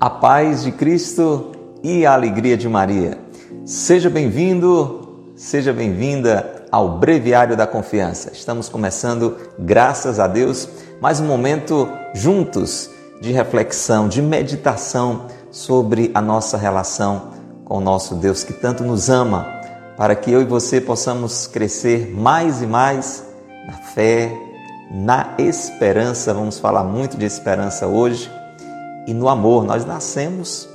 A paz de Cristo e a alegria de Maria. Seja bem-vindo, seja bem-vinda ao Breviário da Confiança. Estamos começando, graças a Deus, mais um momento juntos de reflexão, de meditação sobre a nossa relação com o nosso Deus que tanto nos ama, para que eu e você possamos crescer mais e mais na fé, na esperança. Vamos falar muito de esperança hoje e no amor. Nós nascemos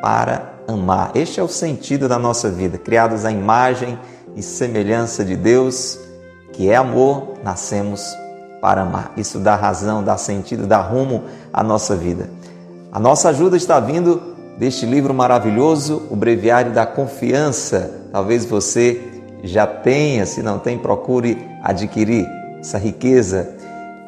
para amar. Este é o sentido da nossa vida. Criados à imagem e semelhança de Deus, que é amor, nascemos para amar. Isso dá razão, dá sentido, dá rumo à nossa vida. A nossa ajuda está vindo deste livro maravilhoso, O Breviário da Confiança. Talvez você já tenha, se não tem, procure adquirir essa riqueza.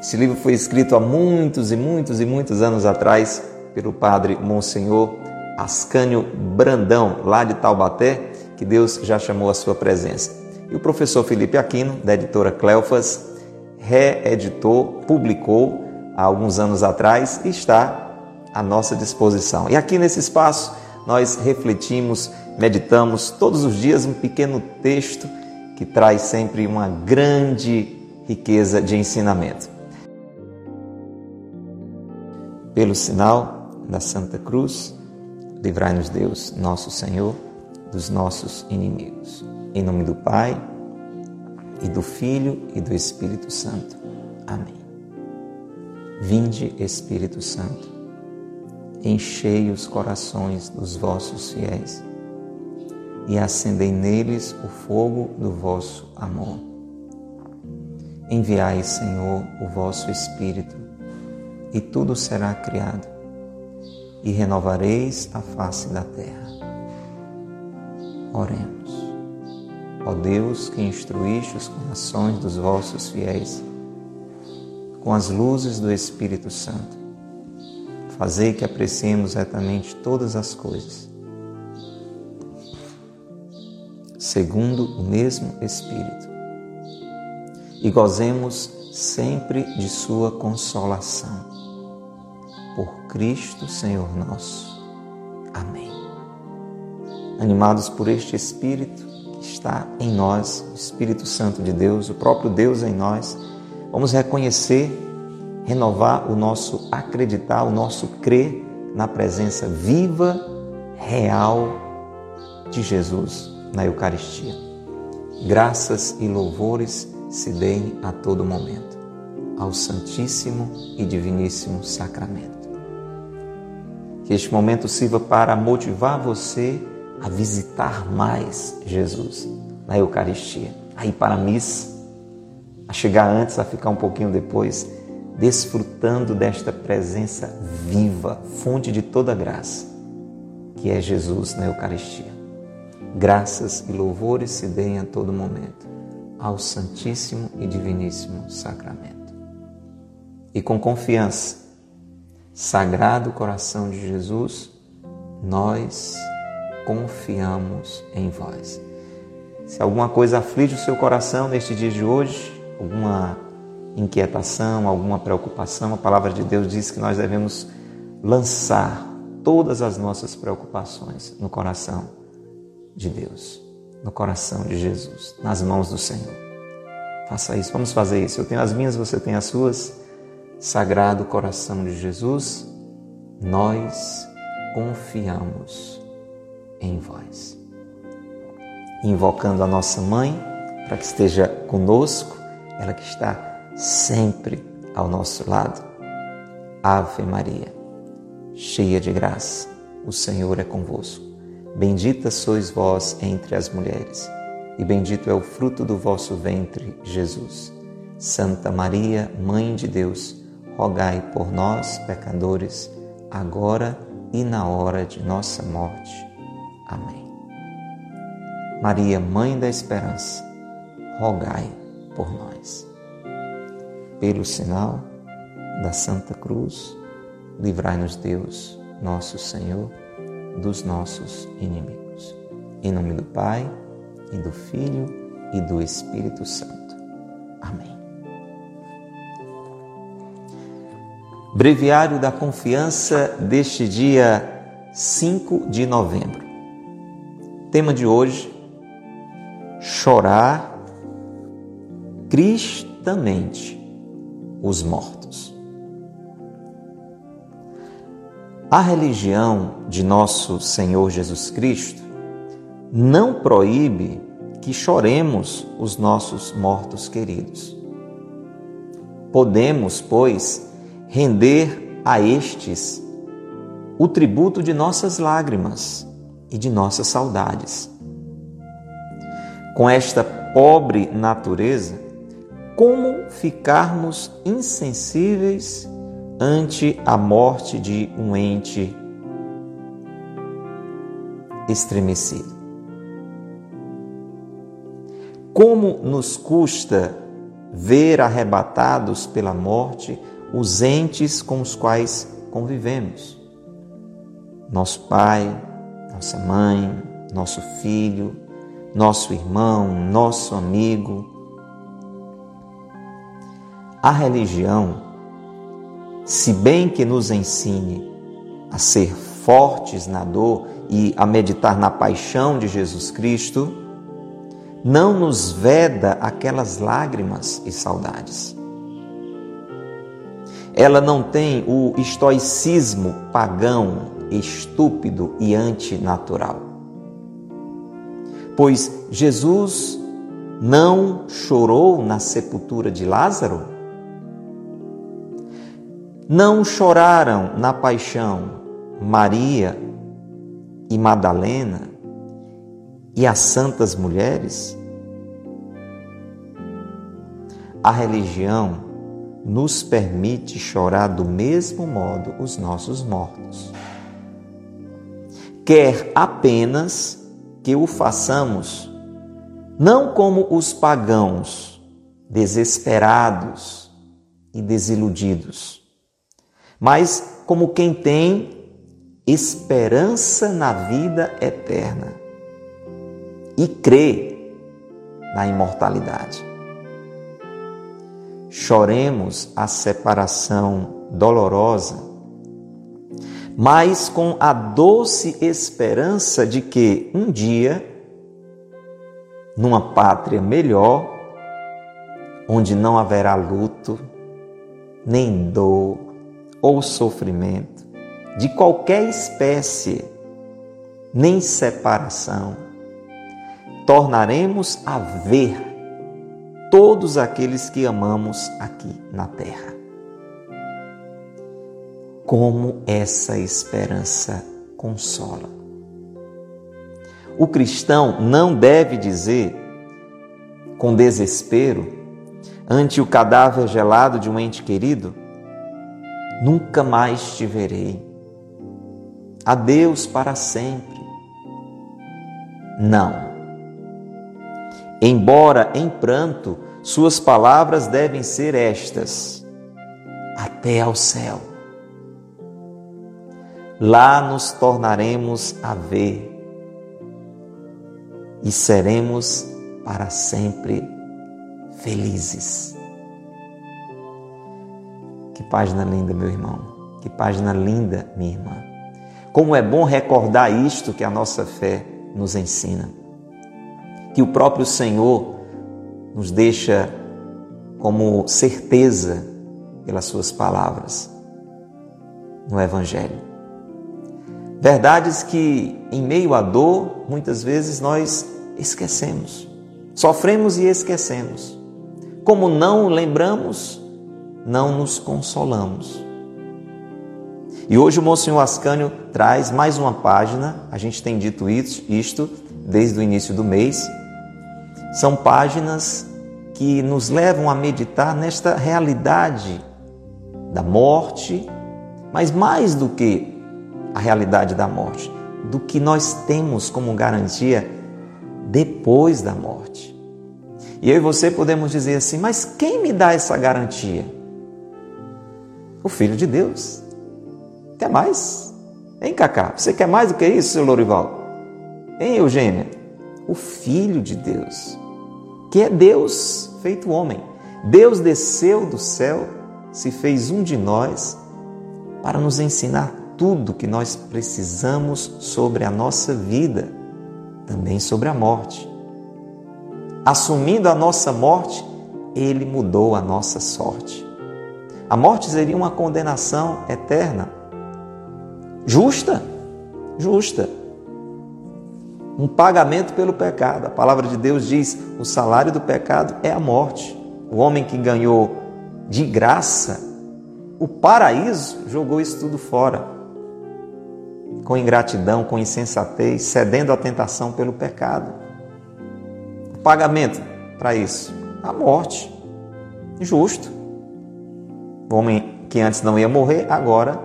Esse livro foi escrito há muitos e muitos e muitos anos atrás pelo padre Monsenhor Ascânio Brandão, lá de Taubaté, que Deus já chamou a sua presença. E o professor Felipe Aquino, da editora Cleofas, reeditou, publicou há alguns anos atrás e está à nossa disposição. E aqui nesse espaço nós refletimos, meditamos todos os dias um pequeno texto que traz sempre uma grande riqueza de ensinamento. Pelo sinal da Santa Cruz, livrai-nos Deus, nosso Senhor, dos nossos inimigos. Em nome do Pai, e do Filho e do Espírito Santo. Amém. Vinde, Espírito Santo, enchei os corações dos vossos fiéis e acendei neles o fogo do vosso amor. Enviai, Senhor, o vosso Espírito, e tudo será criado e renovareis a face da terra. Oremos. Ó Deus, que instruíste os corações dos vossos fiéis com as luzes do Espírito Santo, fazei que apreciemos retamente todas as coisas, segundo o mesmo Espírito, e gozemos sempre de Sua consolação por Cristo Senhor nosso. Amém. Animados por este Espírito que está em nós, o Espírito Santo de Deus, o próprio Deus em nós, vamos reconhecer, renovar o nosso acreditar, o nosso crer na presença viva, real de Jesus na Eucaristia. Graças e louvores se deem a todo momento ao Santíssimo e Diviníssimo Sacramento. Que este momento sirva para motivar você a visitar mais Jesus na Eucaristia, a ir para a missa, a chegar antes, a ficar um pouquinho depois, desfrutando desta presença viva, fonte de toda graça, que é Jesus na Eucaristia. Graças e louvores se deem a todo momento ao Santíssimo e Diviníssimo Sacramento. E com confiança, Sagrado coração de Jesus, nós confiamos em vós. Se alguma coisa aflige o seu coração neste dia de hoje, alguma inquietação, alguma preocupação, a palavra de Deus diz que nós devemos lançar todas as nossas preocupações no coração de Deus, no coração de Jesus, nas mãos do Senhor. Faça isso, vamos fazer isso. Eu tenho as minhas, você tem as suas. Sagrado coração de Jesus, nós confiamos em vós. Invocando a nossa mãe para que esteja conosco, ela que está sempre ao nosso lado. Ave Maria, cheia de graça, o Senhor é convosco. Bendita sois vós entre as mulheres, e bendito é o fruto do vosso ventre, Jesus. Santa Maria, Mãe de Deus, rogai por nós, pecadores, agora e na hora de nossa morte. Amém. Maria, Mãe da Esperança, rogai por nós. Pelo sinal da Santa Cruz, livrai-nos Deus, nosso Senhor, dos nossos inimigos. Em nome do Pai, e do Filho, e do Espírito Santo. Amém. Breviário da confiança deste dia 5 de novembro. Tema de hoje: chorar cristamente os mortos. A religião de nosso Senhor Jesus Cristo não proíbe que choremos os nossos mortos queridos. Podemos, pois, render a estes o tributo de nossas lágrimas e de nossas saudades. Com esta pobre natureza, como ficarmos insensíveis ante a morte de um ente estremecido? Como nos custa ver arrebatados pela morte os entes com os quais convivemos? Nosso pai, nossa mãe, nosso filho, nosso irmão, nosso amigo. A religião, se bem que nos ensine a ser fortes na dor e a meditar na paixão de Jesus Cristo, não nos veda aquelas lágrimas e saudades. Ela não tem o estoicismo pagão, estúpido e antinatural. Pois Jesus não chorou na sepultura de Lázaro? Não choraram na paixão Maria e Madalena e as santas mulheres? A religião nos permite chorar do mesmo modo os nossos mortos. Quer apenas que o façamos não como os pagãos, desesperados e desiludidos, mas como quem tem esperança na vida eterna e crê na imortalidade. Choremos a separação dolorosa, mas com a doce esperança de que um dia, numa pátria melhor, onde não haverá luto, nem dor ou sofrimento de qualquer espécie, nem separação, tornaremos a ver todos aqueles que amamos aqui na terra. Como essa esperança consola. O cristão não deve dizer com desespero ante o cadáver gelado de um ente querido: Nunca mais te verei. Adeus para sempre. Não. Embora em pranto, suas palavras devem ser estas: até ao céu. Lá nos tornaremos a ver e seremos para sempre felizes. Que página linda, meu irmão. Que página linda, minha irmã. Como é bom recordar isto que a nossa fé nos ensina que o próprio Senhor nos deixa como certeza pelas Suas palavras no Evangelho. Verdades que, em meio à dor, muitas vezes nós esquecemos, sofremos e esquecemos. Como não lembramos, não nos consolamos. E hoje o Monsenhor Ascânio traz mais uma página, a gente tem dito isto desde o início do mês, são páginas que nos levam a meditar nesta realidade da morte, mas mais do que a realidade da morte, do que nós temos como garantia depois da morte. E eu e você podemos dizer assim: mas quem me dá essa garantia? O Filho de Deus. Quer mais? Hein, Cacá? Você quer mais do que isso, seu Lorival? Hein, Eugênia? O Filho de Deus que é Deus feito homem. Deus desceu do céu, se fez um de nós para nos ensinar tudo que nós precisamos sobre a nossa vida, também sobre a morte. Assumindo a nossa morte, ele mudou a nossa sorte. A morte seria uma condenação eterna. Justa, justa. Um pagamento pelo pecado. A palavra de Deus diz: o salário do pecado é a morte. O homem que ganhou de graça o paraíso, jogou isso tudo fora. Com ingratidão, com insensatez, cedendo à tentação pelo pecado. O pagamento para isso? A morte. Justo. O homem que antes não ia morrer, agora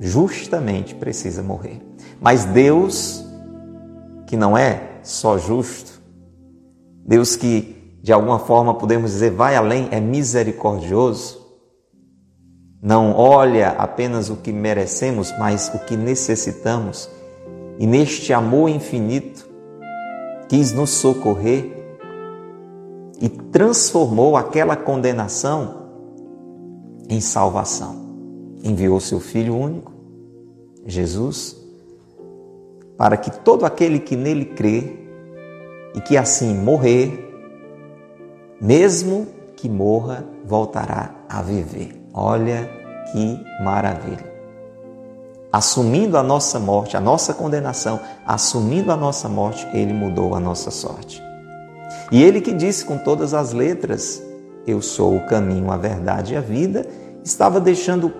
justamente precisa morrer. Mas Deus, que não é só justo, Deus que de alguma forma podemos dizer vai além, é misericordioso, não olha apenas o que merecemos, mas o que necessitamos, e neste amor infinito quis nos socorrer e transformou aquela condenação em salvação. Enviou seu Filho único, Jesus, para que todo aquele que nele crê e que assim morrer, mesmo que morra, voltará a viver. Olha que maravilha. Assumindo a nossa morte, a nossa condenação, assumindo a nossa morte, ele mudou a nossa sorte. E ele que disse com todas as letras: Eu sou o caminho, a verdade e a vida, estava deixando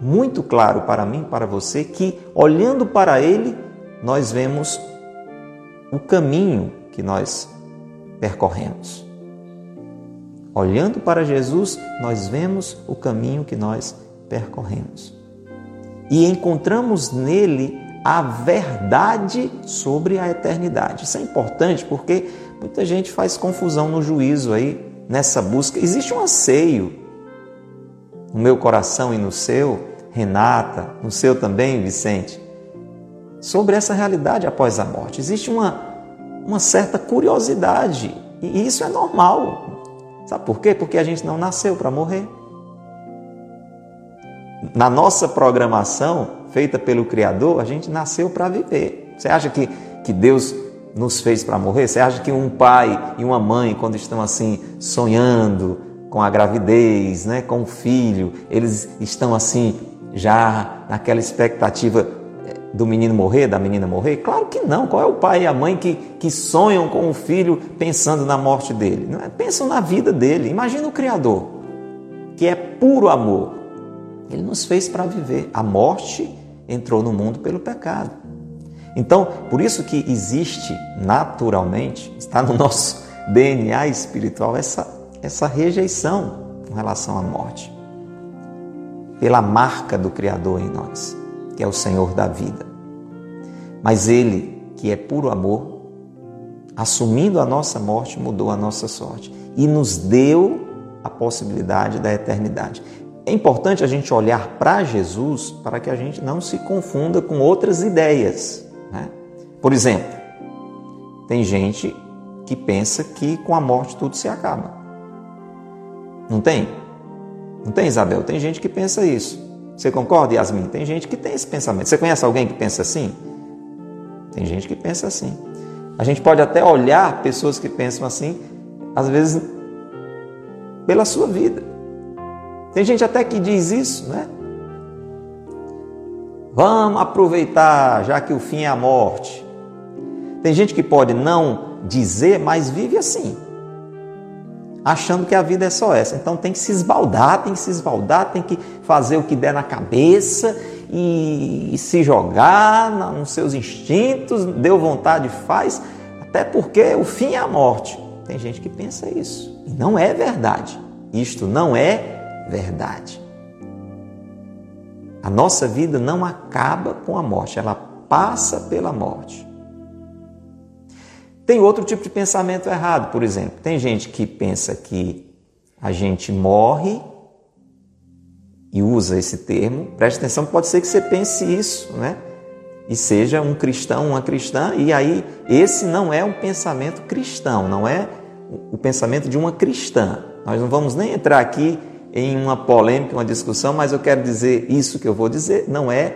muito claro para mim, para você, que olhando para ele, nós vemos o caminho que nós percorremos. Olhando para Jesus, nós vemos o caminho que nós percorremos. E encontramos nele a verdade sobre a eternidade. Isso é importante porque Muita gente faz confusão no juízo aí, nessa busca. Existe um anseio no meu coração e no seu, Renata, no seu também, Vicente, sobre essa realidade após a morte. Existe uma, uma certa curiosidade e isso é normal. Sabe por quê? Porque a gente não nasceu para morrer. Na nossa programação feita pelo Criador, a gente nasceu para viver. Você acha que, que Deus nos fez para morrer? Você acha que um pai e uma mãe, quando estão assim sonhando com a gravidez, né, com o filho, eles estão assim já naquela expectativa do menino morrer, da menina morrer? Claro que não. Qual é o pai e a mãe que, que sonham com o filho pensando na morte dele? É? Pensam na vida dele. Imagina o Criador, que é puro amor. Ele nos fez para viver. A morte entrou no mundo pelo pecado. Então, por isso que existe naturalmente, está no nosso DNA espiritual, essa, essa rejeição com relação à morte. Pela marca do Criador em nós, que é o Senhor da vida. Mas Ele, que é puro amor, assumindo a nossa morte, mudou a nossa sorte e nos deu a possibilidade da eternidade. É importante a gente olhar para Jesus para que a gente não se confunda com outras ideias. Né? Por exemplo, tem gente que pensa que com a morte tudo se acaba. Não tem? Não tem, Isabel? Tem gente que pensa isso. Você concorda, Yasmin? Tem gente que tem esse pensamento. Você conhece alguém que pensa assim? Tem gente que pensa assim. A gente pode até olhar pessoas que pensam assim, às vezes, pela sua vida. Tem gente até que diz isso, né? Vamos aproveitar, já que o fim é a morte. Tem gente que pode não dizer, mas vive assim, achando que a vida é só essa. Então tem que se esbaldar, tem que se esbaldar, tem que fazer o que der na cabeça e, se jogar nos seus instintos, deu vontade, faz, até porque o fim é a morte. Tem gente que pensa isso. E não é verdade. Isto não é verdade. A nossa vida não acaba com a morte, ela passa pela morte. Tem outro tipo de pensamento errado, por exemplo. Tem gente que pensa que a gente morre e usa esse termo. Preste atenção, pode ser que você pense isso, né? E seja um cristão, uma cristã, e aí esse não é um pensamento cristão, não é o pensamento de uma cristã. Nós não vamos nem entrar aqui em uma polêmica, uma discussão, mas eu quero dizer isso que eu vou dizer, não é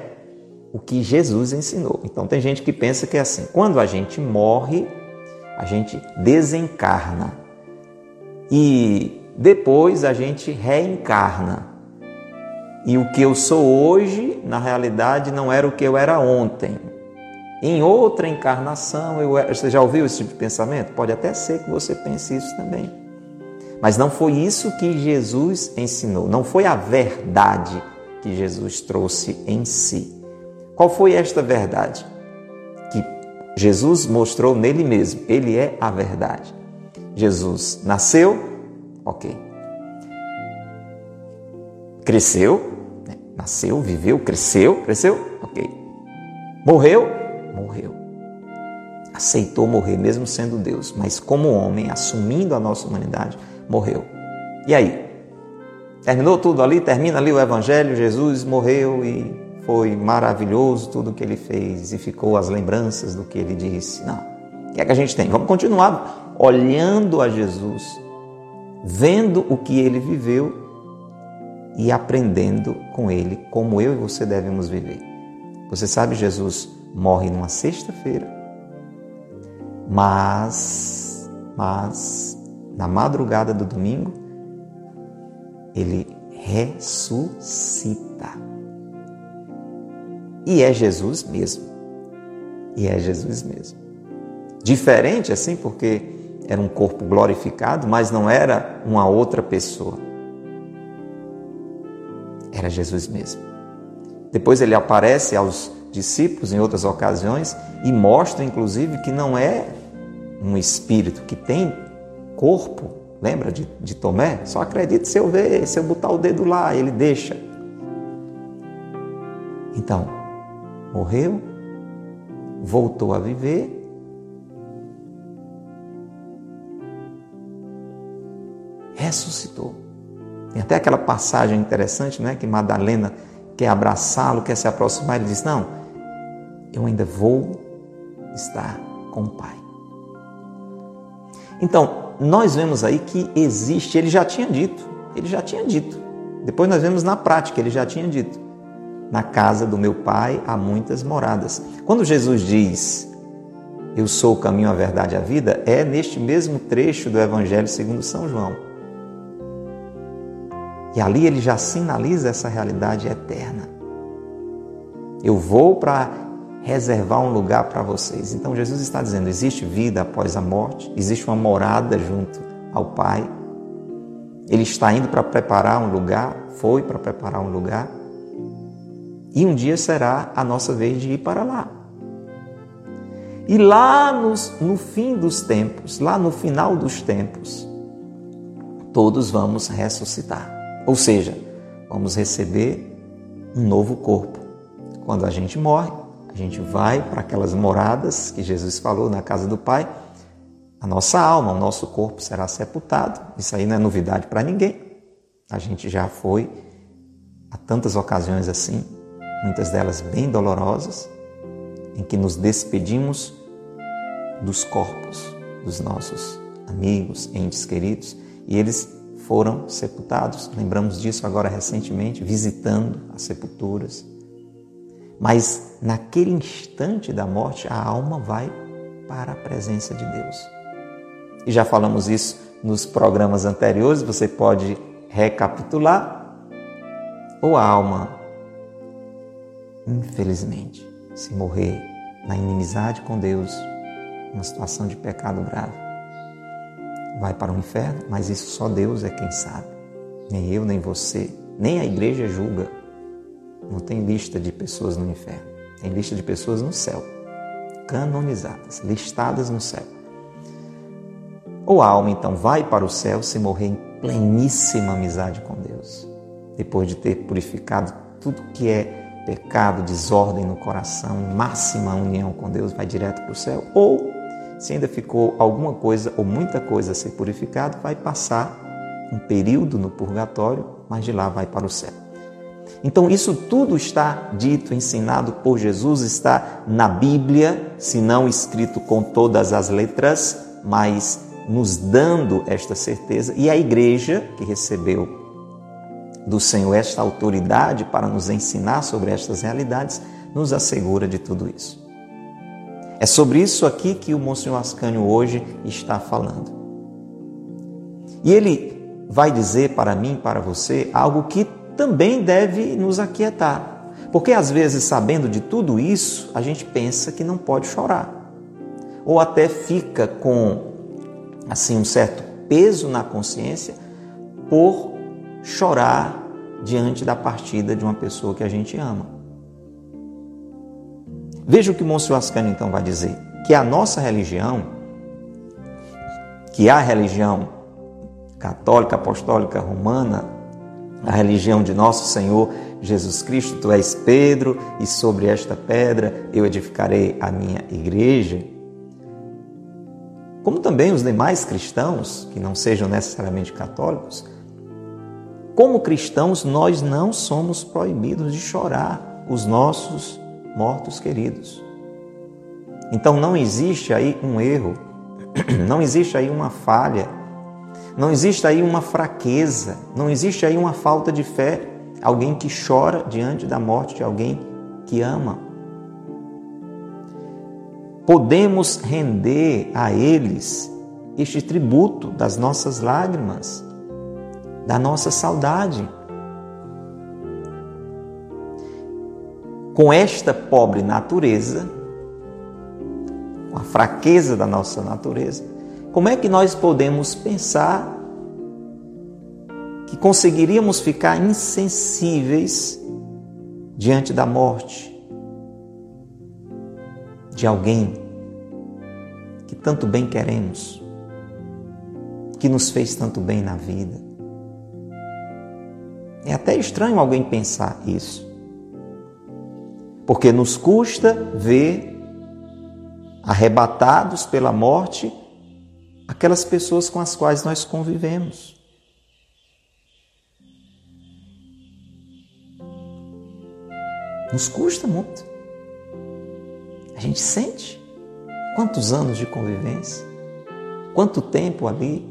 o que Jesus ensinou. Então tem gente que pensa que é assim: quando a gente morre, a gente desencarna e depois a gente reencarna. E o que eu sou hoje, na realidade, não era o que eu era ontem. Em outra encarnação, eu era... você já ouviu esse tipo de pensamento? Pode até ser que você pense isso também. Mas não foi isso que Jesus ensinou, não foi a verdade que Jesus trouxe em si. Qual foi esta verdade? Que Jesus mostrou nele mesmo. Ele é a verdade. Jesus nasceu, ok. Cresceu, né? nasceu, viveu, cresceu, cresceu, ok. Morreu, morreu. Aceitou morrer, mesmo sendo Deus, mas como homem, assumindo a nossa humanidade, morreu. E aí? Terminou tudo ali? Termina ali o Evangelho, Jesus morreu e foi maravilhoso tudo o que ele fez e ficou as lembranças do que ele disse. Não. O que é que a gente tem? Vamos continuar olhando a Jesus, vendo o que ele viveu e aprendendo com ele como eu e você devemos viver. Você sabe, Jesus morre numa sexta-feira, mas, mas na madrugada do domingo ele ressuscita. E é Jesus mesmo. E é Jesus mesmo. Diferente assim, porque era um corpo glorificado, mas não era uma outra pessoa. Era Jesus mesmo. Depois ele aparece aos discípulos em outras ocasiões e mostra, inclusive, que não é um espírito que tem corpo. Lembra de, de Tomé? Só acredite se eu ver, se eu botar o dedo lá, ele deixa. Então, morreu, voltou a viver. Ressuscitou. Tem até aquela passagem interessante, né, que Madalena quer abraçá-lo, quer se aproximar, ele diz: "Não, eu ainda vou estar com o Pai". Então, nós vemos aí que existe, ele já tinha dito, ele já tinha dito. Depois nós vemos na prática, ele já tinha dito na casa do meu Pai há muitas moradas. Quando Jesus diz, Eu sou o caminho, a verdade e a vida, é neste mesmo trecho do Evangelho segundo São João. E ali ele já sinaliza essa realidade eterna. Eu vou para reservar um lugar para vocês. Então Jesus está dizendo: existe vida após a morte, existe uma morada junto ao Pai. Ele está indo para preparar um lugar, foi para preparar um lugar. E um dia será a nossa vez de ir para lá. E lá nos, no fim dos tempos, lá no final dos tempos, todos vamos ressuscitar. Ou seja, vamos receber um novo corpo. Quando a gente morre, a gente vai para aquelas moradas que Jesus falou na casa do Pai. A nossa alma, o nosso corpo será sepultado. Isso aí não é novidade para ninguém. A gente já foi a tantas ocasiões assim muitas delas bem dolorosas, em que nos despedimos dos corpos dos nossos amigos, entes queridos, e eles foram sepultados. Lembramos disso agora recentemente, visitando as sepulturas. Mas naquele instante da morte, a alma vai para a presença de Deus. E já falamos isso nos programas anteriores, você pode recapitular. Ou a alma infelizmente, se morrer na inimizade com Deus, numa situação de pecado grave, vai para o inferno, mas isso só Deus é quem sabe. Nem eu, nem você, nem a igreja julga. Não tem lista de pessoas no inferno, tem lista de pessoas no céu, canonizadas, listadas no céu. Ou a alma então vai para o céu se morrer em pleníssima amizade com Deus, depois de ter purificado tudo que é pecado, desordem no coração, máxima união com Deus, vai direto para o céu. Ou, se ainda ficou alguma coisa ou muita coisa a ser purificado, vai passar um período no purgatório, mas de lá vai para o céu. Então, isso tudo está dito, ensinado por Jesus, está na Bíblia, se não escrito com todas as letras, mas nos dando esta certeza. E a igreja que recebeu do Senhor, esta autoridade para nos ensinar sobre estas realidades, nos assegura de tudo isso. É sobre isso aqui que o Monsenhor Ascânio hoje está falando. E ele vai dizer para mim, para você, algo que também deve nos aquietar. Porque às vezes, sabendo de tudo isso, a gente pensa que não pode chorar. Ou até fica com assim um certo peso na consciência por chorar diante da partida de uma pessoa que a gente ama. Veja o que Monsenhor Ascânio então vai dizer, que a nossa religião, que a religião católica, apostólica, romana, a religião de nosso Senhor Jesus Cristo, tu és Pedro, e sobre esta pedra eu edificarei a minha igreja. Como também os demais cristãos, que não sejam necessariamente católicos, como cristãos, nós não somos proibidos de chorar os nossos mortos queridos. Então não existe aí um erro, não existe aí uma falha, não existe aí uma fraqueza, não existe aí uma falta de fé, alguém que chora diante da morte de alguém que ama. Podemos render a eles este tributo das nossas lágrimas da nossa saudade. Com esta pobre natureza, com a fraqueza da nossa natureza, como é que nós podemos pensar que conseguiríamos ficar insensíveis diante da morte de alguém que tanto bem queremos, que nos fez tanto bem na vida? É até estranho alguém pensar isso. Porque nos custa ver arrebatados pela morte aquelas pessoas com as quais nós convivemos. Nos custa muito. A gente sente quantos anos de convivência, quanto tempo ali,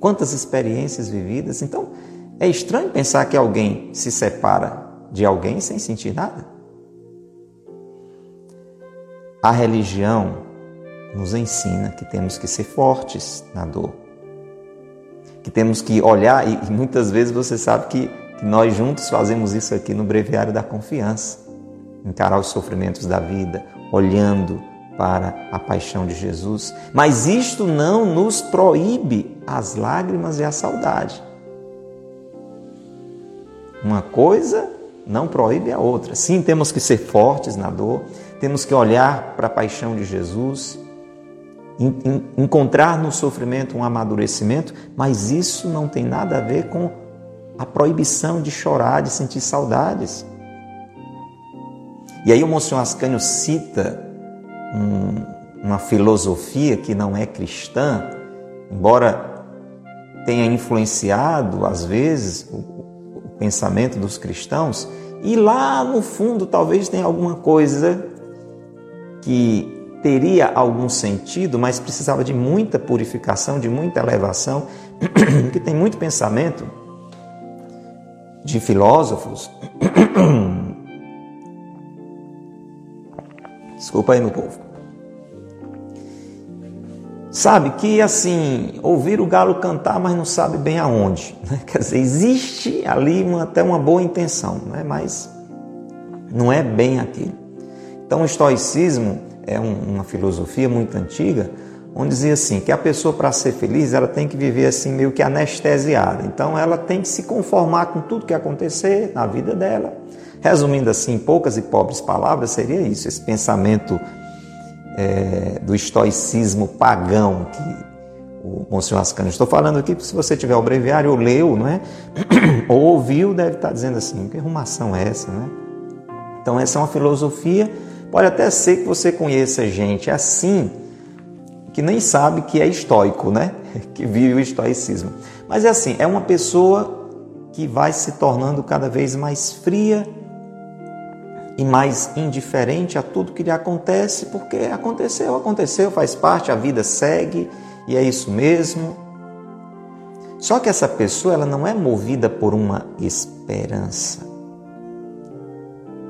quantas experiências vividas. Então, é estranho pensar que alguém se separa de alguém sem sentir nada. A religião nos ensina que temos que ser fortes na dor, que temos que olhar, e muitas vezes você sabe que, que nós juntos fazemos isso aqui no Breviário da Confiança encarar os sofrimentos da vida, olhando para a paixão de Jesus. Mas isto não nos proíbe as lágrimas e a saudade. Uma coisa não proíbe a outra. Sim, temos que ser fortes na dor, temos que olhar para a paixão de Jesus, encontrar no sofrimento um amadurecimento, mas isso não tem nada a ver com a proibição de chorar, de sentir saudades. E aí o Monsenhor Ascânio cita um, uma filosofia que não é cristã, embora tenha influenciado às vezes pensamento dos cristãos, e lá no fundo talvez tenha alguma coisa que teria algum sentido, mas precisava de muita purificação, de muita elevação, que tem muito pensamento de filósofos. Desculpa aí, meu povo Sabe que assim, ouvir o galo cantar, mas não sabe bem aonde. Né? Quer dizer, existe ali uma, até uma boa intenção, né? mas não é bem aquilo. Então, o estoicismo é um, uma filosofia muito antiga, onde dizia assim, que a pessoa para ser feliz, ela tem que viver assim meio que anestesiada. Então, ela tem que se conformar com tudo que acontecer na vida dela. Resumindo assim, em poucas e pobres palavras, seria isso, esse pensamento é, do estoicismo pagão que o Monsenhor Ascânio. Estou falando aqui, se você tiver o breviário ou leu, não é? ou ouviu, deve estar dizendo assim, que arrumação é essa, né? Então essa é uma filosofia, pode até ser que você conheça gente assim, que nem sabe que é estoico, né? Que vive o estoicismo. Mas é assim, é uma pessoa que vai se tornando cada vez mais fria, e mais indiferente a tudo que lhe acontece, porque aconteceu, aconteceu, faz parte, a vida segue e é isso mesmo. Só que essa pessoa ela não é movida por uma esperança.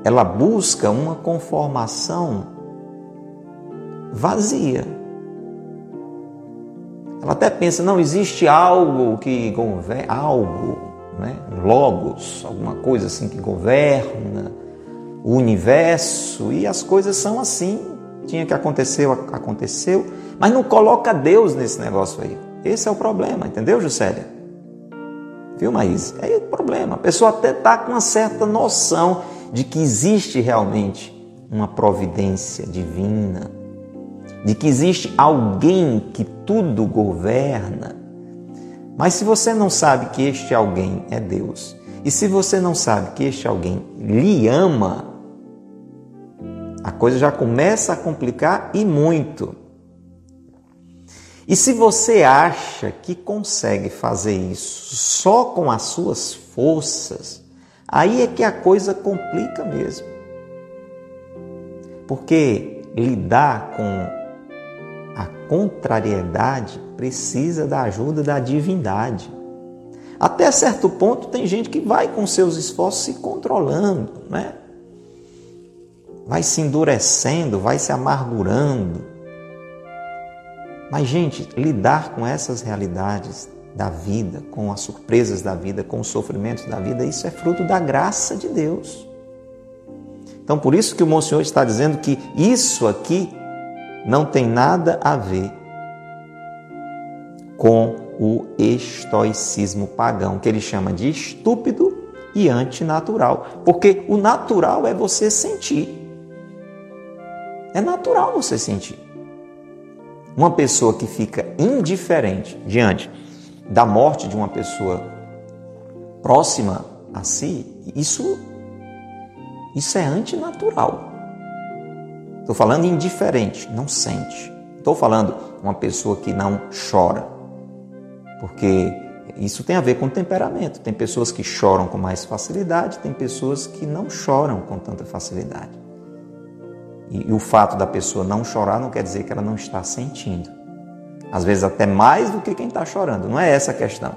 Ela busca uma conformação vazia. Ela até pensa, não existe algo que governa, algo, né? logos, alguma coisa assim que governa o universo e as coisas são assim. Tinha que acontecer, aconteceu, mas não coloca Deus nesse negócio aí. Esse é o problema, entendeu, Juscelia? Viu, Maís? É o problema. A pessoa até está com uma certa noção de que existe realmente uma providência divina, de que existe alguém que tudo governa. Mas se você não sabe que este alguém é Deus, e se você não sabe que este alguém lhe ama, a coisa já começa a complicar e muito. E se você acha que consegue fazer isso só com as suas forças, aí é que a coisa complica mesmo. Porque lidar com a contrariedade precisa da ajuda da divindade. Até certo ponto tem gente que vai com seus esforços se controlando, né? Vai se endurecendo, vai se amargurando mas, gente, lidar com essas realidades da vida, com as surpresas da vida, com os sofrimentos da vida, isso é fruto da graça de Deus. Então, por isso que o Monsenhor está dizendo que isso aqui não tem nada a ver com o estoicismo pagão, que ele chama de estúpido e antinatural. Porque o natural é você sentir. É natural você sentir. Uma pessoa que fica indiferente diante da morte de uma pessoa próxima a si, isso, isso é antinatural. Estou falando indiferente, não sente. Estou falando uma pessoa que não chora, porque isso tem a ver com temperamento. Tem pessoas que choram com mais facilidade, tem pessoas que não choram com tanta facilidade. E, e o fato da pessoa não chorar não quer dizer que ela não está sentindo. Às vezes até mais do que quem está chorando. Não é essa a questão.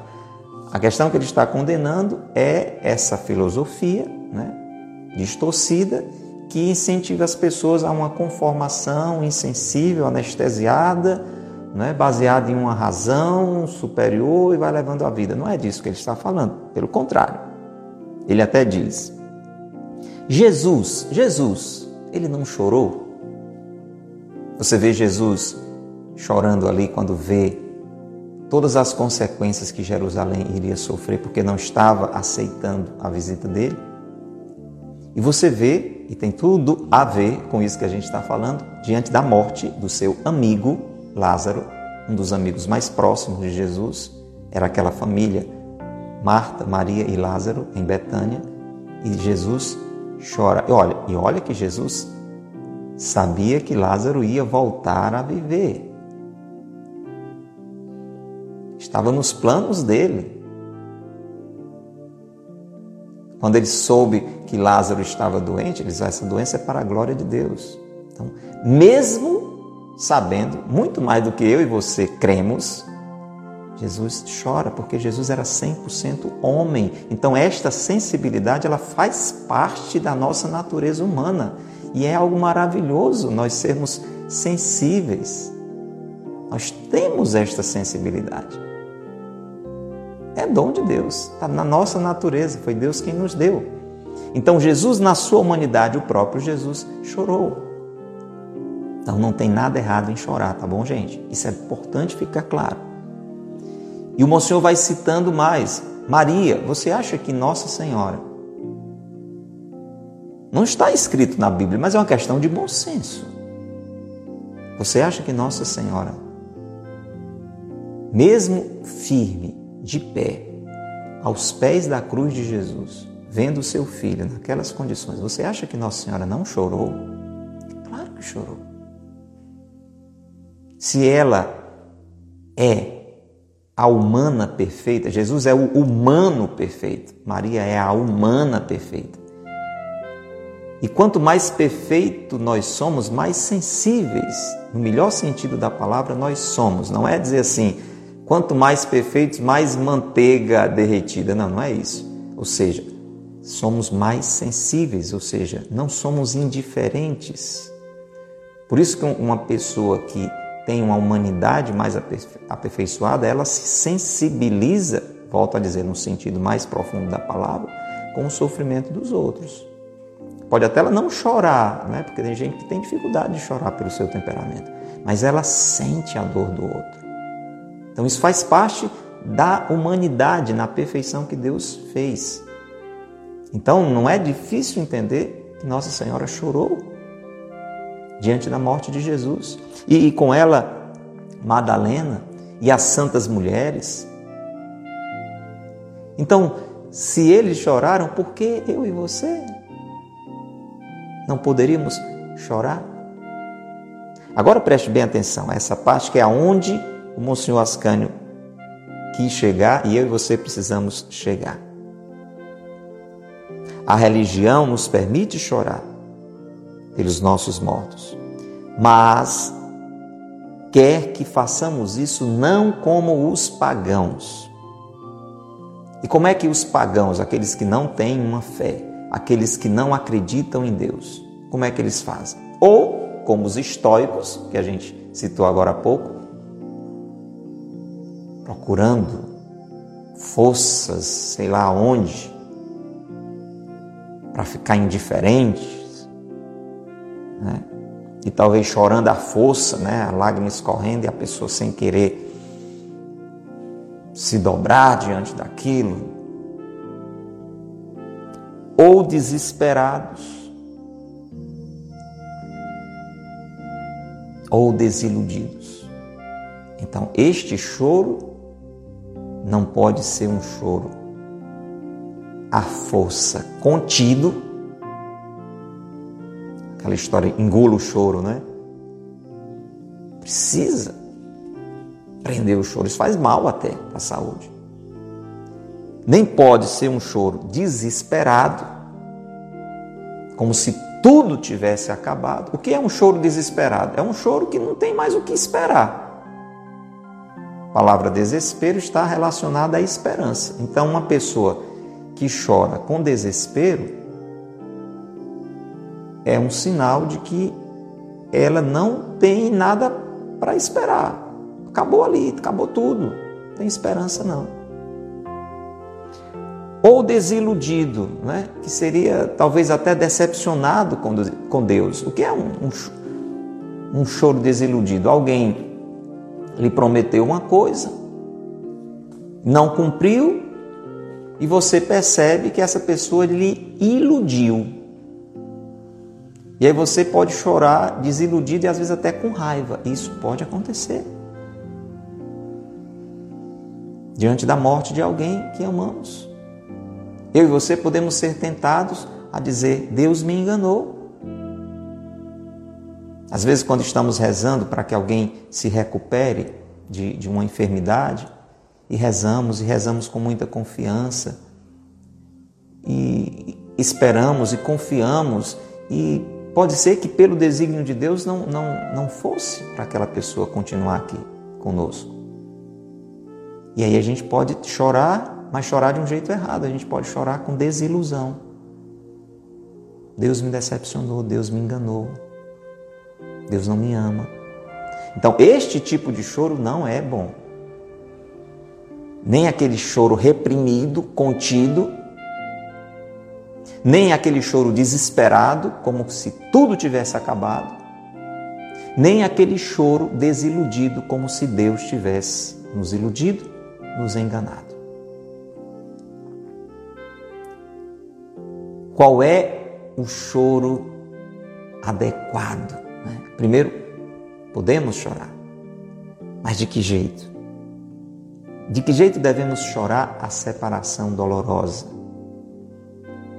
A questão que ele está condenando é essa filosofia né, distorcida que incentiva as pessoas a uma conformação insensível, anestesiada, né, baseada em uma razão superior e vai levando a vida. Não é disso que ele está falando. Pelo contrário. Ele até diz: Jesus, Jesus, ele não chorou? Você vê Jesus chorando ali quando vê todas as consequências que Jerusalém iria sofrer porque não estava aceitando a visita dele? E você vê, e tem tudo a ver com isso que a gente está falando, diante da morte do seu amigo Lázaro, um dos amigos mais próximos de Jesus, era aquela família, Marta, Maria e Lázaro, em Betânia, e Jesus chora. E olha, e olha que Jesus sabia que Lázaro ia voltar a viver. Estava nos planos dele. Quando ele soube que Lázaro estava doente, ele disse: essa doença é para a glória de Deus. Então, mesmo sabendo, muito mais do que eu e você cremos, Jesus chora porque Jesus era 100% homem. Então esta sensibilidade ela faz parte da nossa natureza humana e é algo maravilhoso nós sermos sensíveis. Nós temos esta sensibilidade. É dom de Deus, está na nossa natureza, foi Deus quem nos deu. Então Jesus, na sua humanidade, o próprio Jesus chorou. Então não tem nada errado em chorar, tá bom, gente? Isso é importante ficar claro. E o Monsenhor vai citando mais. Maria, você acha que Nossa Senhora não está escrito na Bíblia, mas é uma questão de bom senso. Você acha que Nossa Senhora, mesmo firme, de pé, aos pés da cruz de Jesus, vendo o seu filho naquelas condições, você acha que Nossa Senhora não chorou? Claro que chorou. Se ela é a humana perfeita. Jesus é o humano perfeito. Maria é a humana perfeita. E quanto mais perfeito nós somos, mais sensíveis, no melhor sentido da palavra, nós somos. Não é dizer assim, Quanto mais perfeitos, mais manteiga derretida. Não, não é isso. Ou seja, somos mais sensíveis, ou seja, não somos indiferentes. Por isso que uma pessoa que tem uma humanidade mais aperfeiçoada, ela se sensibiliza, volto a dizer no sentido mais profundo da palavra, com o sofrimento dos outros. Pode até ela não chorar, né? porque tem gente que tem dificuldade de chorar pelo seu temperamento, mas ela sente a dor do outro. Então isso faz parte da humanidade na perfeição que Deus fez. Então não é difícil entender que Nossa Senhora chorou diante da morte de Jesus. E, e com ela, Madalena e as santas mulheres. Então, se eles choraram, por que eu e você não poderíamos chorar? Agora preste bem atenção, essa parte que é aonde o Monsenhor Ascânio quis chegar e eu e você precisamos chegar. A religião nos permite chorar pelos nossos mortos, mas quer que façamos isso não como os pagãos. E como é que os pagãos, aqueles que não têm uma fé, aqueles que não acreditam em Deus, como é que eles fazem? Ou como os estoicos, que a gente citou agora há pouco, procurando forças, sei lá onde, para ficar indiferentes, né? e talvez chorando à força, né? a lágrima escorrendo e a pessoa sem querer se dobrar diante daquilo, ou desesperados, ou desiludidos. Então, este choro não pode ser um choro à força, contido. Aquela história, engula o choro, né? Precisa prender o choro. Isso faz mal até para a saúde. Nem pode ser um choro desesperado, como se tudo tivesse acabado. O que é um choro desesperado? É um choro que não tem mais o que esperar palavra desespero está relacionada à esperança. Então, uma pessoa que chora com desespero é um sinal de que ela não tem nada para esperar. Acabou ali, acabou tudo. Não tem esperança não. Ou desiludido, né? que seria talvez até decepcionado com Deus. O que é um, um, um choro desiludido? Alguém lhe prometeu uma coisa, não cumpriu e você percebe que essa pessoa lhe iludiu. E aí você pode chorar desiludido e às vezes até com raiva. Isso pode acontecer. Diante da morte de alguém que amamos. Eu e você podemos ser tentados a dizer: Deus me enganou. Às vezes, quando estamos rezando para que alguém se recupere de, de uma enfermidade, e rezamos, e rezamos com muita confiança, e esperamos e confiamos, e pode ser que pelo desígnio de Deus não, não, não fosse para aquela pessoa continuar aqui conosco. E aí a gente pode chorar, mas chorar de um jeito errado, a gente pode chorar com desilusão. Deus me decepcionou, Deus me enganou. Deus não me ama. Então, este tipo de choro não é bom. Nem aquele choro reprimido, contido, nem aquele choro desesperado, como se tudo tivesse acabado, nem aquele choro desiludido, como se Deus tivesse nos iludido, nos enganado. Qual é o choro adequado? Primeiro, podemos chorar. Mas de que jeito? De que jeito devemos chorar a separação dolorosa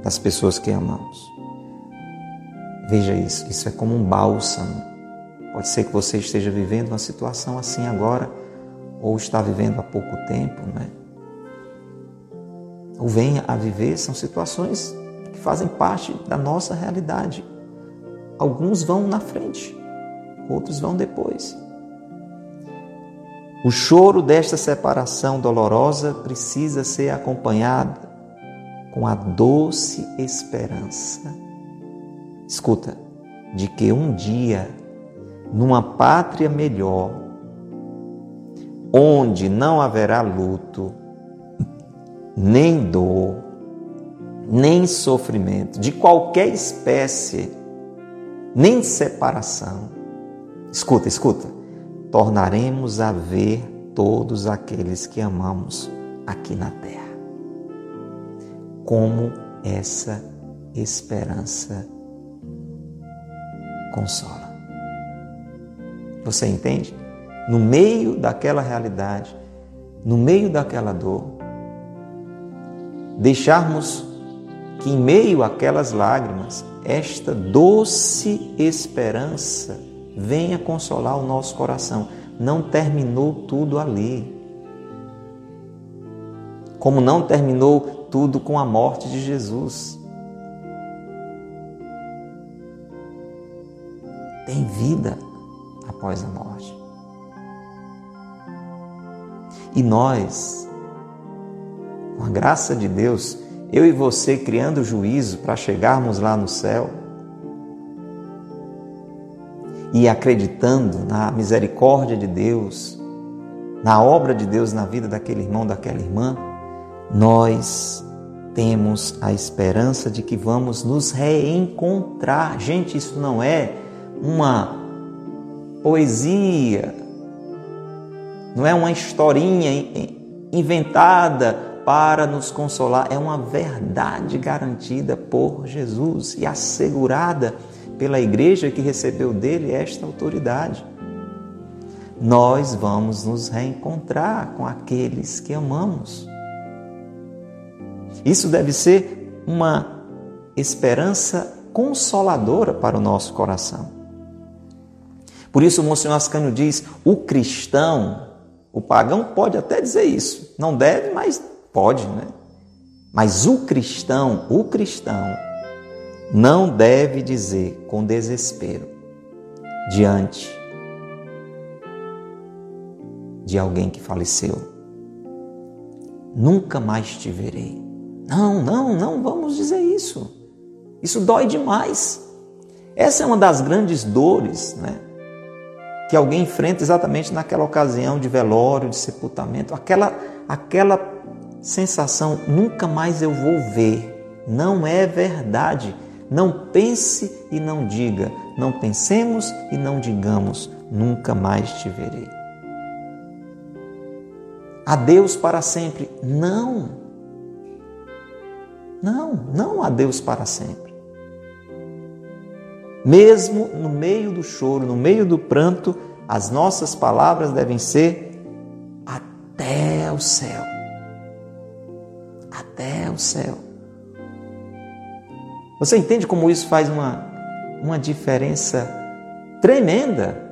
das pessoas que amamos? Veja isso, isso é como um bálsamo. Pode ser que você esteja vivendo uma situação assim agora, ou está vivendo há pouco tempo, né? Ou venha a viver, são situações que fazem parte da nossa realidade. Alguns vão na frente, outros vão depois. O choro desta separação dolorosa precisa ser acompanhado com a doce esperança. Escuta, de que um dia, numa pátria melhor, onde não haverá luto, nem dor, nem sofrimento de qualquer espécie, nem separação. Escuta, escuta. Tornaremos a ver todos aqueles que amamos aqui na terra. Como essa esperança consola. Você entende? No meio daquela realidade, no meio daquela dor, deixarmos que em meio àquelas lágrimas, esta doce esperança venha consolar o nosso coração. Não terminou tudo ali. Como não terminou tudo com a morte de Jesus. Tem vida após a morte. E nós, com a graça de Deus, eu e você criando juízo para chegarmos lá no céu e acreditando na misericórdia de Deus, na obra de Deus na vida daquele irmão, daquela irmã, nós temos a esperança de que vamos nos reencontrar. Gente, isso não é uma poesia, não é uma historinha inventada para nos consolar, é uma verdade garantida por Jesus e assegurada pela igreja que recebeu dele esta autoridade. Nós vamos nos reencontrar com aqueles que amamos. Isso deve ser uma esperança consoladora para o nosso coração. Por isso, o Monsenhor Ascânio diz: o cristão, o pagão pode até dizer isso, não deve, mas Pode, né? Mas o cristão, o cristão, não deve dizer com desespero diante de alguém que faleceu: Nunca mais te verei. Não, não, não vamos dizer isso. Isso dói demais. Essa é uma das grandes dores, né? Que alguém enfrenta exatamente naquela ocasião de velório, de sepultamento, aquela, aquela sensação nunca mais eu vou ver. Não é verdade. Não pense e não diga. Não pensemos e não digamos. Nunca mais te verei. Adeus para sempre. Não. Não, não adeus para sempre. Mesmo no meio do choro, no meio do pranto, as nossas palavras devem ser até o céu até o céu. Você entende como isso faz uma, uma diferença tremenda?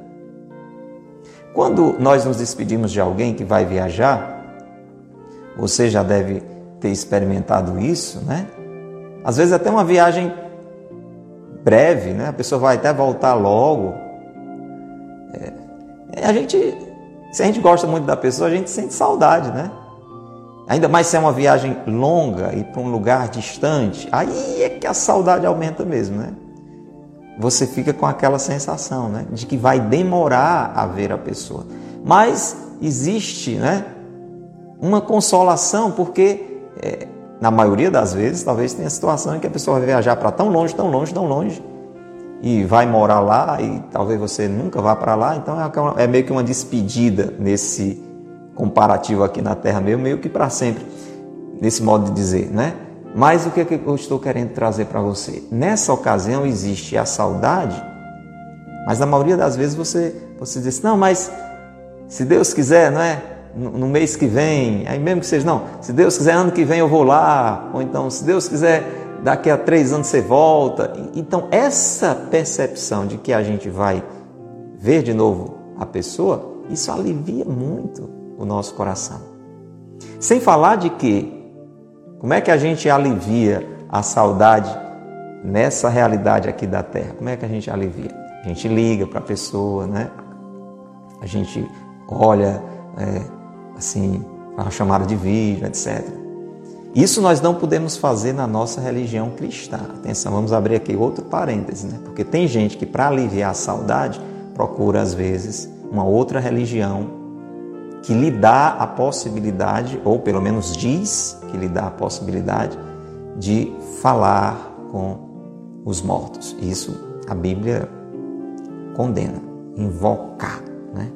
Quando nós nos despedimos de alguém que vai viajar, você já deve ter experimentado isso, né? Às vezes até uma viagem breve, né? A pessoa vai até voltar logo. É, a gente, se a gente gosta muito da pessoa, a gente sente saudade, né? Ainda mais se é uma viagem longa e para um lugar distante, aí é que a saudade aumenta mesmo, né? Você fica com aquela sensação, né, de que vai demorar a ver a pessoa. Mas existe, né, uma consolação porque é, na maioria das vezes, talvez tenha situação em que a pessoa vai viajar para tão longe, tão longe, tão longe e vai morar lá e talvez você nunca vá para lá, então é, é meio que uma despedida nesse comparativo aqui na Terra meio, meio que para sempre, nesse modo de dizer, né? Mas o que, é que eu estou querendo trazer para você? Nessa ocasião existe a saudade, mas na maioria das vezes você, você diz, não, mas se Deus quiser, não é? No, no mês que vem, aí mesmo que seja, não, se Deus quiser ano que vem eu vou lá, ou então se Deus quiser daqui a três anos você volta. Então essa percepção de que a gente vai ver de novo a pessoa, isso alivia muito o nosso coração. Sem falar de que, como é que a gente alivia a saudade nessa realidade aqui da Terra? Como é que a gente alivia? A gente liga para a pessoa, né? A gente olha é, assim, uma chamada de vídeo, etc. Isso nós não podemos fazer na nossa religião cristã. Atenção, vamos abrir aqui outro parêntese, né? Porque tem gente que, para aliviar a saudade, procura às vezes uma outra religião que lhe dá a possibilidade, ou pelo menos diz que lhe dá a possibilidade, de falar com os mortos. Isso a Bíblia condena, invocar, né?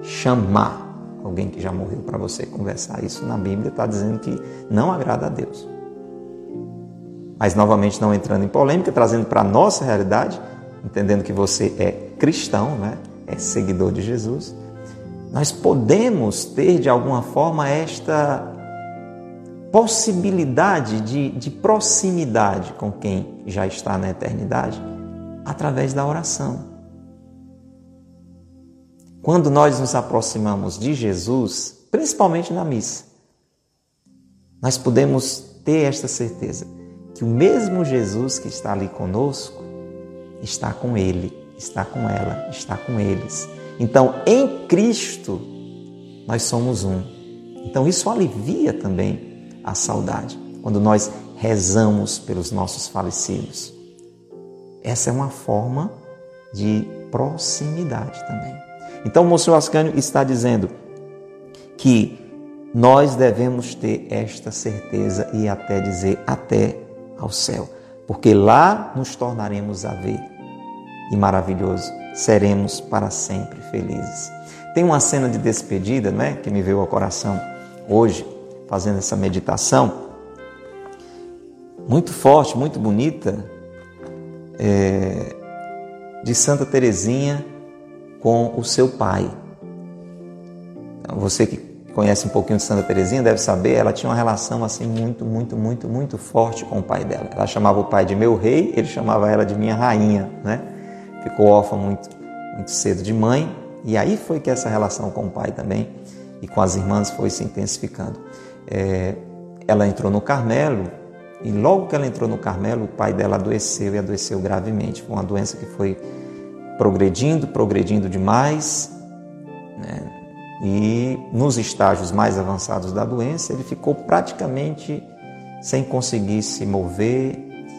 chamar alguém que já morreu para você conversar. Isso na Bíblia está dizendo que não agrada a Deus. Mas novamente não entrando em polêmica, trazendo para a nossa realidade, entendendo que você é cristão, né? é seguidor de Jesus, nós podemos ter de alguma forma esta possibilidade de, de proximidade com quem já está na eternidade através da oração. Quando nós nos aproximamos de Jesus, principalmente na missa, nós podemos ter esta certeza que o mesmo Jesus que está ali conosco está com ele, está com ela, está com eles. Então, em Cristo, nós somos um. Então, isso alivia também a saudade, quando nós rezamos pelos nossos falecidos. Essa é uma forma de proximidade também. Então, Monsenhor Ascânio está dizendo que nós devemos ter esta certeza e até dizer até ao céu, porque lá nos tornaremos a ver e maravilhoso, seremos para sempre felizes. Tem uma cena de despedida, não é, que me veio ao coração hoje, fazendo essa meditação, muito forte, muito bonita, é, de Santa Teresinha com o seu pai. Então, você que conhece um pouquinho de Santa Teresinha deve saber, ela tinha uma relação assim muito, muito, muito, muito forte com o pai dela. Ela chamava o pai de meu rei, ele chamava ela de minha rainha, né? Ficou órfã muito, muito cedo de mãe e aí foi que essa relação com o pai também e com as irmãs foi se intensificando. É, ela entrou no Carmelo e logo que ela entrou no Carmelo, o pai dela adoeceu e adoeceu gravemente. Foi uma doença que foi progredindo, progredindo demais, né? e nos estágios mais avançados da doença, ele ficou praticamente sem conseguir se mover,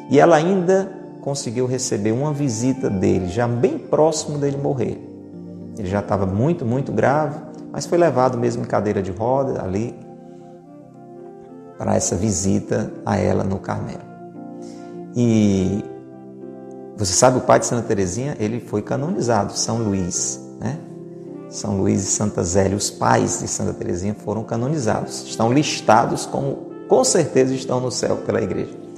e ela ainda conseguiu receber uma visita dele, já bem próximo dele morrer. Ele já estava muito, muito grave, mas foi levado mesmo em cadeira de roda ali para essa visita a ela no Carmelo. E você sabe, o pai de Santa Teresinha, ele foi canonizado, São Luís, né? São Luís e Santa Zélia, os pais de Santa Teresinha foram canonizados, estão listados como, com certeza estão no céu pela igreja.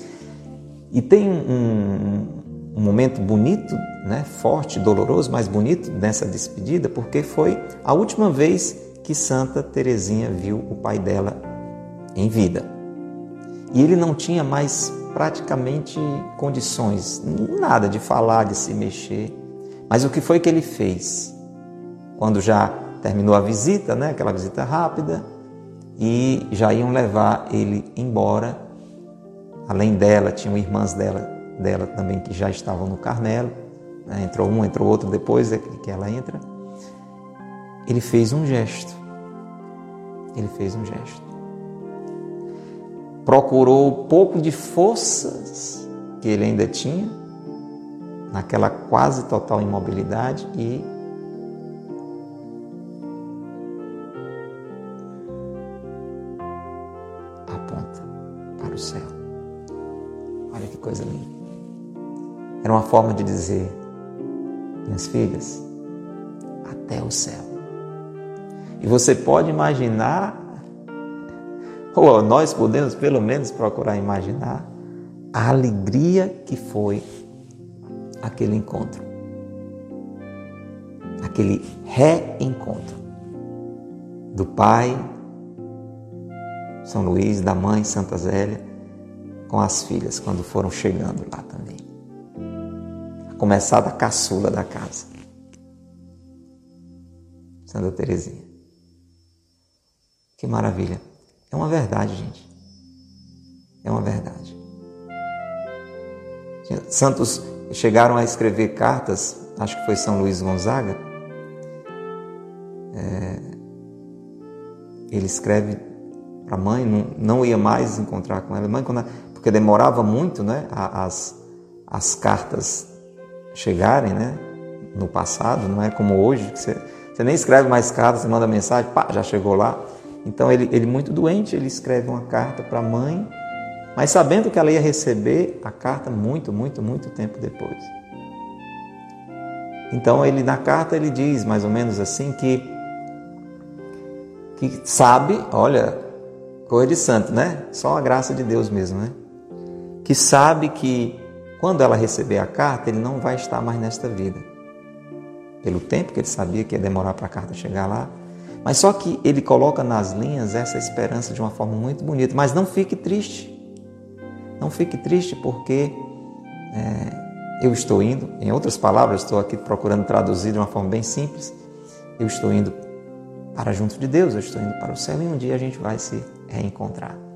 E tem um, um momento bonito, né, forte, doloroso, mas bonito nessa despedida, porque foi a última vez que Santa Teresinha viu o pai dela em vida. E ele não tinha mais praticamente condições, nada de falar, de se mexer. Mas o que foi que ele fez? Quando já terminou a visita, né, aquela visita rápida, e já iam levar ele embora, Além dela, tinham irmãs dela, dela também que já estavam no Carmelo. Né? Entrou um, entrou outro depois que ela entra. Ele fez um gesto. Ele fez um gesto. Procurou um pouco de forças que ele ainda tinha, naquela quase total imobilidade, e aponta para o céu coisa linda. Era uma forma de dizer, minhas filhas, até o céu. E você pode imaginar, ou nós podemos pelo menos procurar imaginar, a alegria que foi aquele encontro. Aquele reencontro do pai, São Luís, da mãe, Santa Zélia, com as filhas quando foram chegando lá também. A começar da caçula da casa. Santa Teresinha. Que maravilha. É uma verdade, gente. É uma verdade. Santos chegaram a escrever cartas, acho que foi São Luís Gonzaga, é, ele escreve para a mãe, não, não, ia mais encontrar com ela. Mãe, quando, porque demorava muito né, as, as cartas chegarem né, no passado, não é como hoje, que você, você nem escreve mais cartas, você manda mensagem, pá, já chegou lá. Então ele, ele muito doente, ele escreve uma carta para a mãe, mas sabendo que ela ia receber a carta muito, muito, muito tempo depois. Então ele na carta ele diz mais ou menos assim que que sabe, olha, coisa de santo, né? Só a graça de Deus mesmo, né? Que sabe que quando ela receber a carta, ele não vai estar mais nesta vida. Pelo tempo que ele sabia que ia demorar para a carta chegar lá. Mas só que ele coloca nas linhas essa esperança de uma forma muito bonita. Mas não fique triste. Não fique triste porque é, eu estou indo, em outras palavras, estou aqui procurando traduzir de uma forma bem simples. Eu estou indo para junto de Deus, eu estou indo para o céu e um dia a gente vai se reencontrar.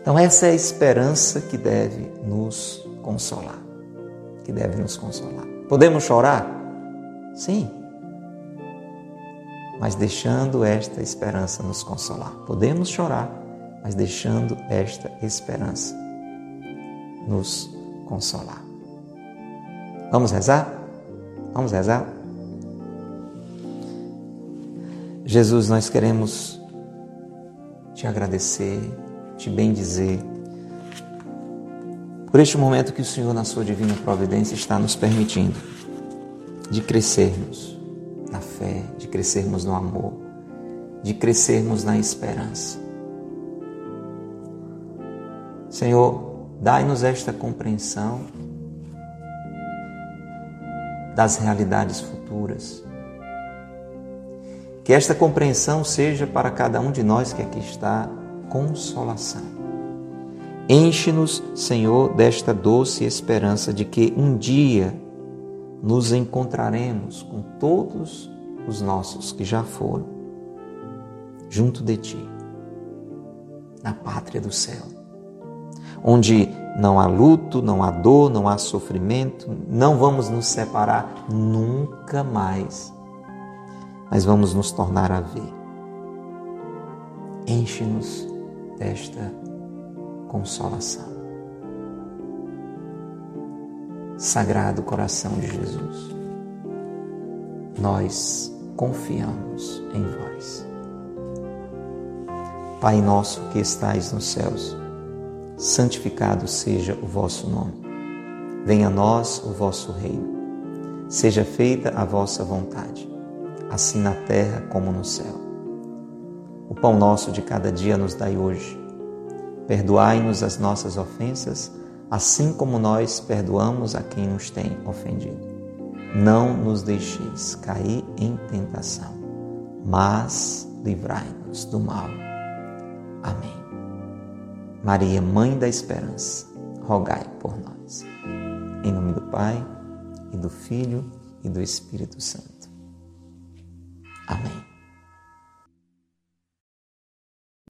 Então, essa é a esperança que deve nos consolar. Que deve nos consolar. Podemos chorar? Sim. Mas deixando esta esperança nos consolar. Podemos chorar, mas deixando esta esperança nos consolar. Vamos rezar? Vamos rezar? Jesus, nós queremos te agradecer, te bendizer por este momento que o Senhor, na sua divina providência, está nos permitindo de crescermos na fé, de crescermos no amor, de crescermos na esperança. Senhor, dai-nos esta compreensão das realidades futuras que esta compreensão seja para cada um de nós que aqui está consolação. Enche-nos, Senhor, desta doce esperança de que um dia nos encontraremos com todos os nossos que já foram junto de Ti, na pátria do céu, onde não há luto, não há dor, não há sofrimento, não vamos nos separar nunca mais mas vamos nos tornar a ver. Enche-nos desta consolação. Sagrado coração de Jesus, nós confiamos em vós. Pai nosso que estais nos céus, santificado seja o vosso nome. Venha a nós o vosso reino. Seja feita a vossa vontade assim na terra como no céu. O pão nosso de cada dia nos dai hoje. Perdoai-nos as nossas ofensas, assim como nós perdoamos a quem nos tem ofendido. Não nos deixeis cair em tentação, mas livrai-nos do mal. Amém. Maria, Mãe da Esperança, rogai por nós. Em nome do Pai, e do Filho, e do Espírito Santo.